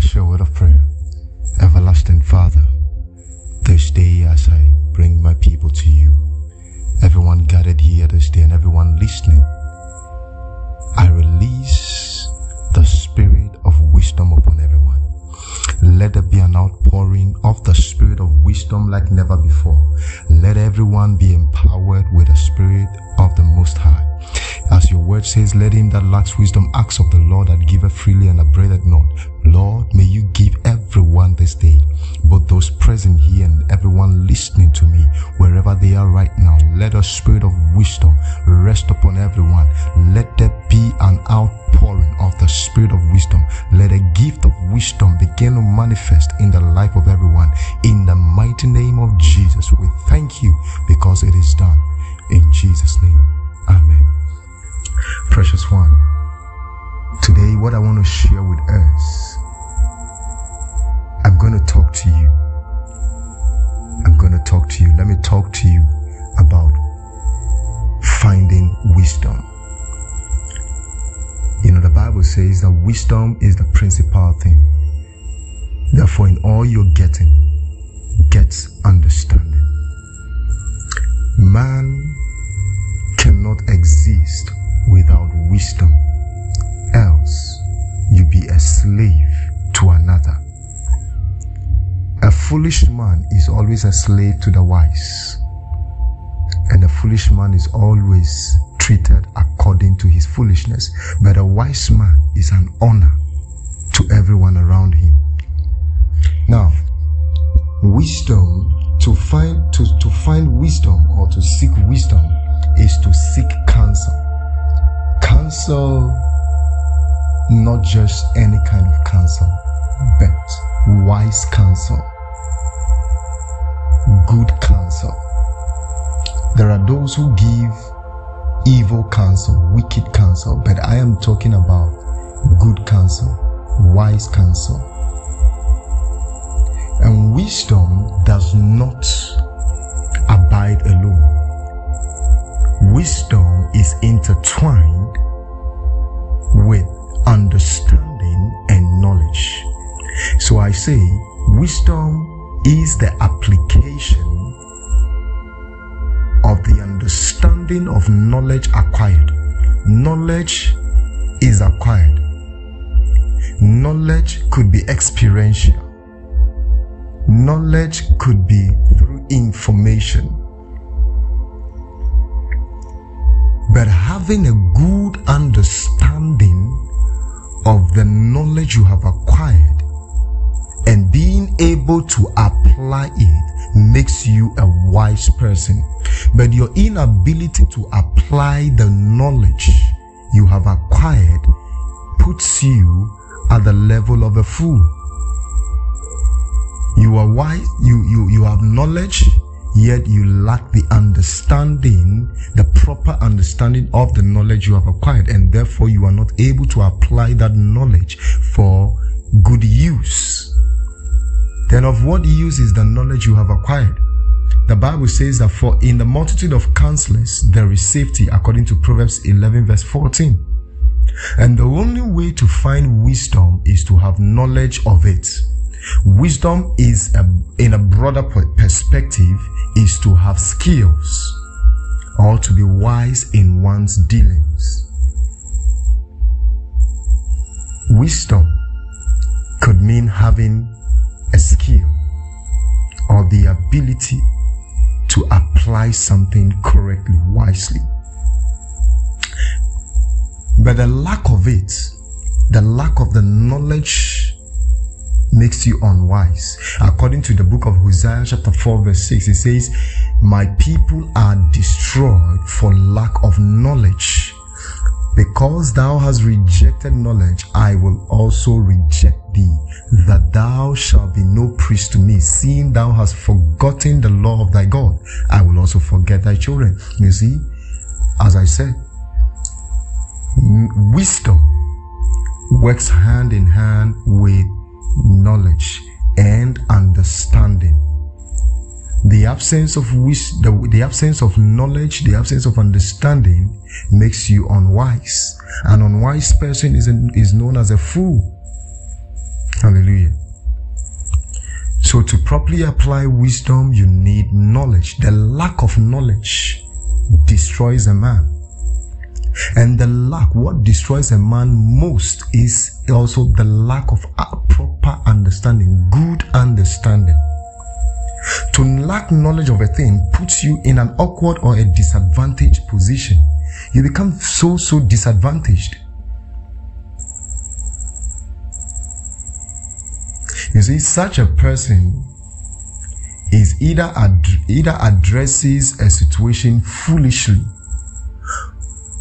Share word of prayer. Everlasting Father, this day as I bring my people to you, everyone gathered here this day and everyone listening, I release the spirit of wisdom upon everyone. Let there be an outpouring of the spirit of wisdom like never before. Let everyone be empowered with the spirit of the Most High. Word says, let him that lacks wisdom ask of the Lord that giveth freely and upbraideth not. Lord, may you give everyone this day, both those present here and everyone listening to me, wherever they are right now. Let a spirit of wisdom rest upon everyone. Let there be an outpouring of the spirit of wisdom. Let a gift of wisdom begin to manifest in the life of everyone. In the mighty name of Jesus, we thank you because it is done. In Jesus' name, Amen. Precious one, today what I want to share with us, I'm going to talk to you. I'm going to talk to you. Let me talk to you about finding wisdom. You know, the Bible says that wisdom is the principal thing. Therefore, in all you're getting, get understanding. Man cannot exist without wisdom, else you be a slave to another. A foolish man is always a slave to the wise, and a foolish man is always treated according to his foolishness. But a wise man is an honor to everyone around him. Now, wisdom to find to, to find wisdom or to seek wisdom is to. Counsel, not just any kind of counsel, but wise counsel, good counsel. There are those who give evil counsel, wicked counsel, but I am talking about good counsel, wise counsel. And wisdom does not abide alone. Wisdom is intertwined with understanding and knowledge. So I say, wisdom is the application of the understanding of knowledge acquired. Knowledge is acquired. Knowledge could be experiential. Knowledge could be through information. But having a good understanding of the knowledge you have acquired and being able to apply it makes you a wise person. But your inability to apply the knowledge you have acquired puts you at the level of a fool. You are wise, you, you, you have knowledge, yet you lack the understanding, the proper understanding of the knowledge you have acquired, and therefore you are not able to apply that knowledge for good use. Then of what use is the knowledge you have acquired? The Bible says that for in the multitude of counselors there is safety according to Proverbs 11 verse 14. And the only way to find wisdom is to have knowledge of it. Wisdom is a, in a broader perspective is to have skills or to be wise in one's dealings. Wisdom could mean having a skill or the ability to apply something correctly, wisely. But the lack of it, the lack of the knowledge makes you unwise. According to the book of Hosea chapter 4 verse 6, it says, My people are destroyed for lack of knowledge. Because thou hast rejected knowledge, I will also reject thee, that thou shalt be no priest to me, seeing thou hast forgotten the law of thy God. I will also forget thy children. You see, as I said, wisdom works hand in hand with knowledge and understanding. The absence of wish, the, the absence of knowledge, the absence of understanding makes you unwise. An unwise person is, is known as a fool. Hallelujah. So to properly apply wisdom, you need knowledge. The lack of knowledge destroys a man. And the lack, what destroys a man most is also the lack of proper understanding, good understanding. To lack knowledge of a thing puts you in an awkward or a disadvantaged position. You become so, so disadvantaged. You see, such a person is either ad- either addresses a situation foolishly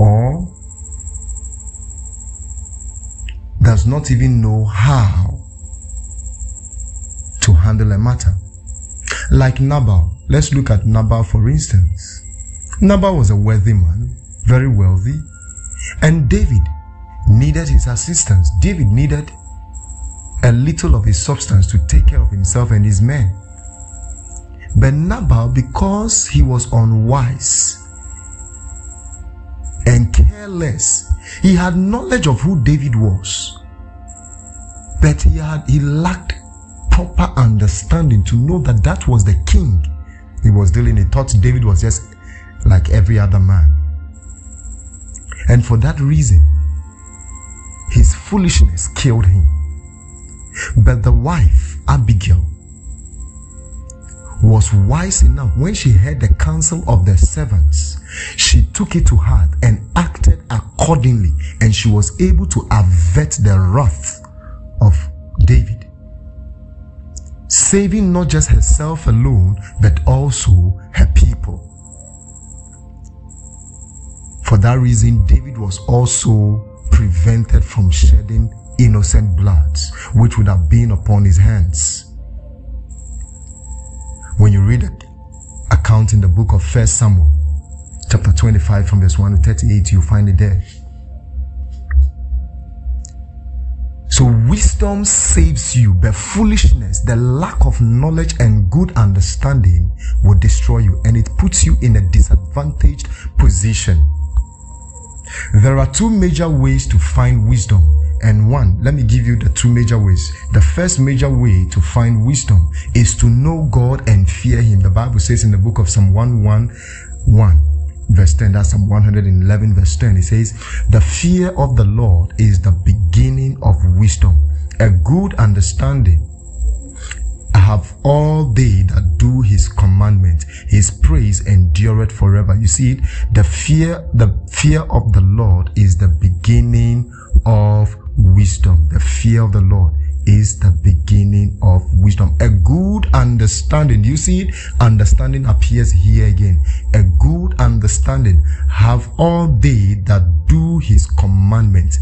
or does not even know how to handle a matter. Like Nabal. Let's look at Nabal for instance. Nabal was a wealthy man, very wealthy, and David needed his assistance. David needed a little of his substance to take care of himself and his men. But Nabal, because he was unwise and careless, he had knowledge of who David was, but he had he lacked proper understanding to know that that was the king he was dealing. He thought David was just like every other man, and for that reason, his foolishness killed him. But the wife, Abigail, was wise enough when she heard the counsel of the servants. She took it to heart and acted accordingly, and she was able to avert the wrath of David. Saving not just herself alone, but also her people. For that reason, David was also prevented from shedding innocent blood, which would have been upon his hands. Read account in the book of First Samuel, chapter 25 from verse 1 to 38, you find it there. So wisdom saves you, but foolishness, the lack of knowledge and good understanding will destroy you and it puts you in a disadvantaged position. There are two major ways to find wisdom and one, let me give you the two major ways. The first major way to find wisdom is to know God and fear Him. The Bible says in the book of Psalm 111, verse 10, that's Psalm 111, verse 10, it says, The fear of the Lord is the beginning of wisdom. A good understanding have all they that do his commandment. His praise endureth forever. You see it? The fear, the fear of the Lord is the beginning of wisdom. The fear of the Lord is the beginning of wisdom. A good understanding. You see it? Understanding appears here again. A good understanding have all they that do his commandments.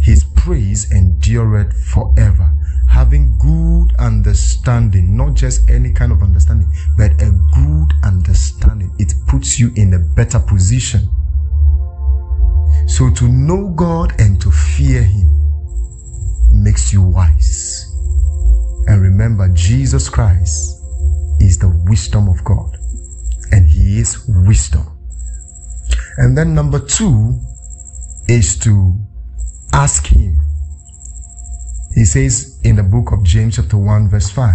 His praise endureth forever. Having good understanding, not just any kind of understanding, but a good understanding. It puts you in a better position. So to know God and to fear Him makes you wise. And remember, Jesus Christ is the wisdom of God, and He is wisdom. And then number two is to ask Him. He says in the book of James, chapter 1, verse 5,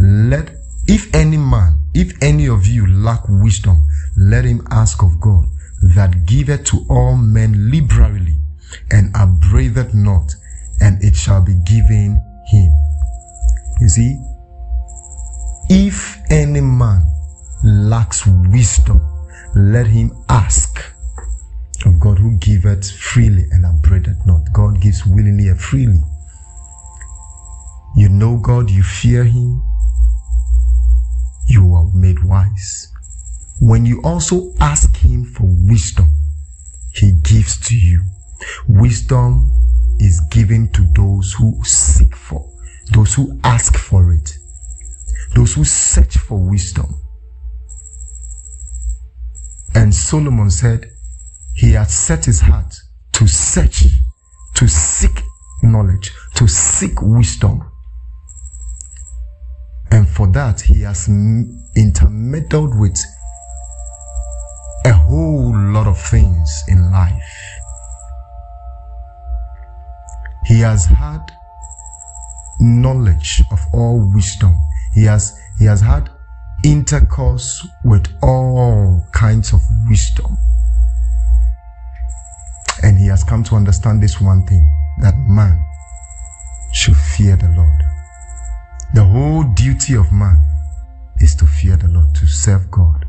let if any man, if any of you lack wisdom, let him ask of God that giveth to all men liberally and upbraideth not, and it shall be given him. You see, if any man lacks wisdom, let him ask of God who giveth freely and upbraideth not. God gives willingly and freely. You know God, you fear him, you are made wise. When you also ask Him for wisdom, He gives to you. Wisdom is given to those who seek for, those who ask for it, those who search for wisdom. And Solomon said he had set his heart to search, to seek knowledge, to seek wisdom. And for that, he has intermeddled with a whole lot of things in life. He has had knowledge of all wisdom. He has, he has had intercourse with all kinds of wisdom. And he has come to understand this one thing that man should fear the Lord. The whole duty of man is to fear the Lord, to serve God.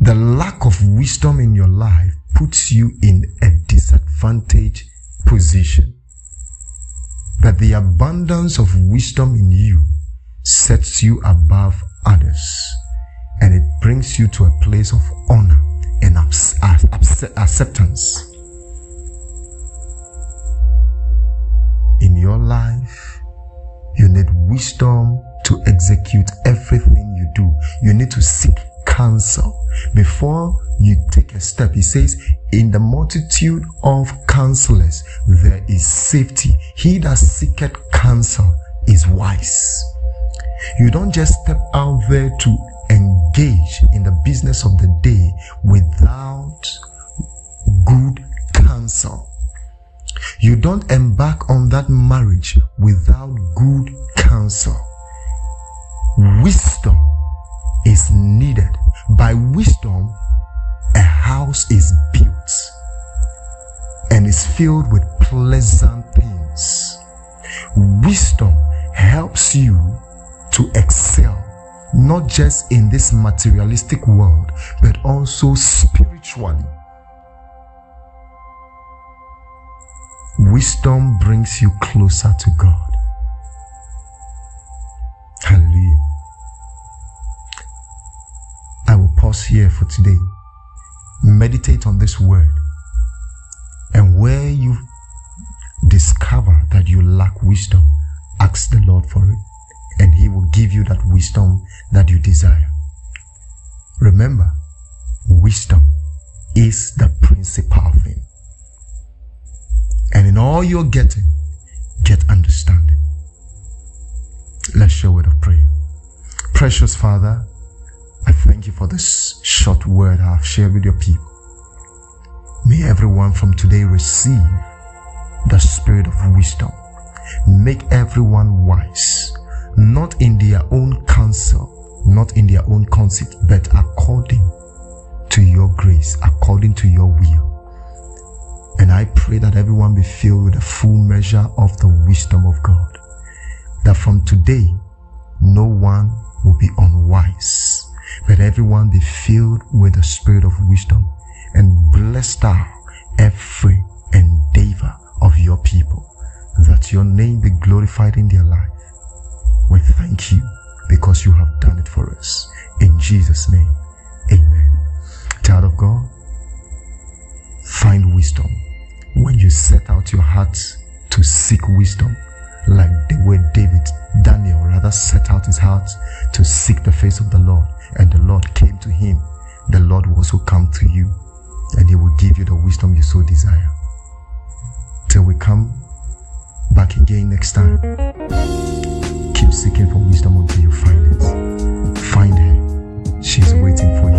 The lack of wisdom in your life puts you in a disadvantaged position. But the abundance of wisdom in you sets you above others and it brings you to a place of honor and acceptance. In your life, you need wisdom to execute everything you do. You need to seek counsel before you take a step. He says, in the multitude of counselors, there is safety. He that seeketh counsel is wise. You don't just step out there to engage in the business of the day without good counsel. You don't embark on that marriage without good counsel. Wisdom is needed. By wisdom, a house is built and is filled with pleasant things. Wisdom helps you to excel, not just in this materialistic world, but also spiritually. Wisdom brings you closer to God. Hallelujah. Pause here for today. Meditate on this word. And where you discover that you lack wisdom, ask the Lord for it and He will give you that wisdom that you desire. Remember, wisdom is the principal thing. And in all you're getting, get understanding. Let's show word of prayer. Precious Father, thank you for this short word I have shared with your people. May everyone from today receive the spirit of wisdom. Make everyone wise not in their own counsel, not in their own conceit, but according to your grace, according to your will. And I pray that everyone be filled with a full measure of the wisdom of God. That from today, no one will be unwise, but everyone be filled with the spirit of wisdom and bless are every endeavor of your people, that your name be glorified in their life we thank you because you have done it for us. In Jesus' name, amen. Child of God, find wisdom. When you set out your heart to seek wisdom, like the way David, his heart to seek the face of the Lord, and the Lord came to him, the Lord will also come to you, and he will give you the wisdom you so desire. Till we come back again next time, keep seeking for wisdom until you find it. Find her, she's waiting for you.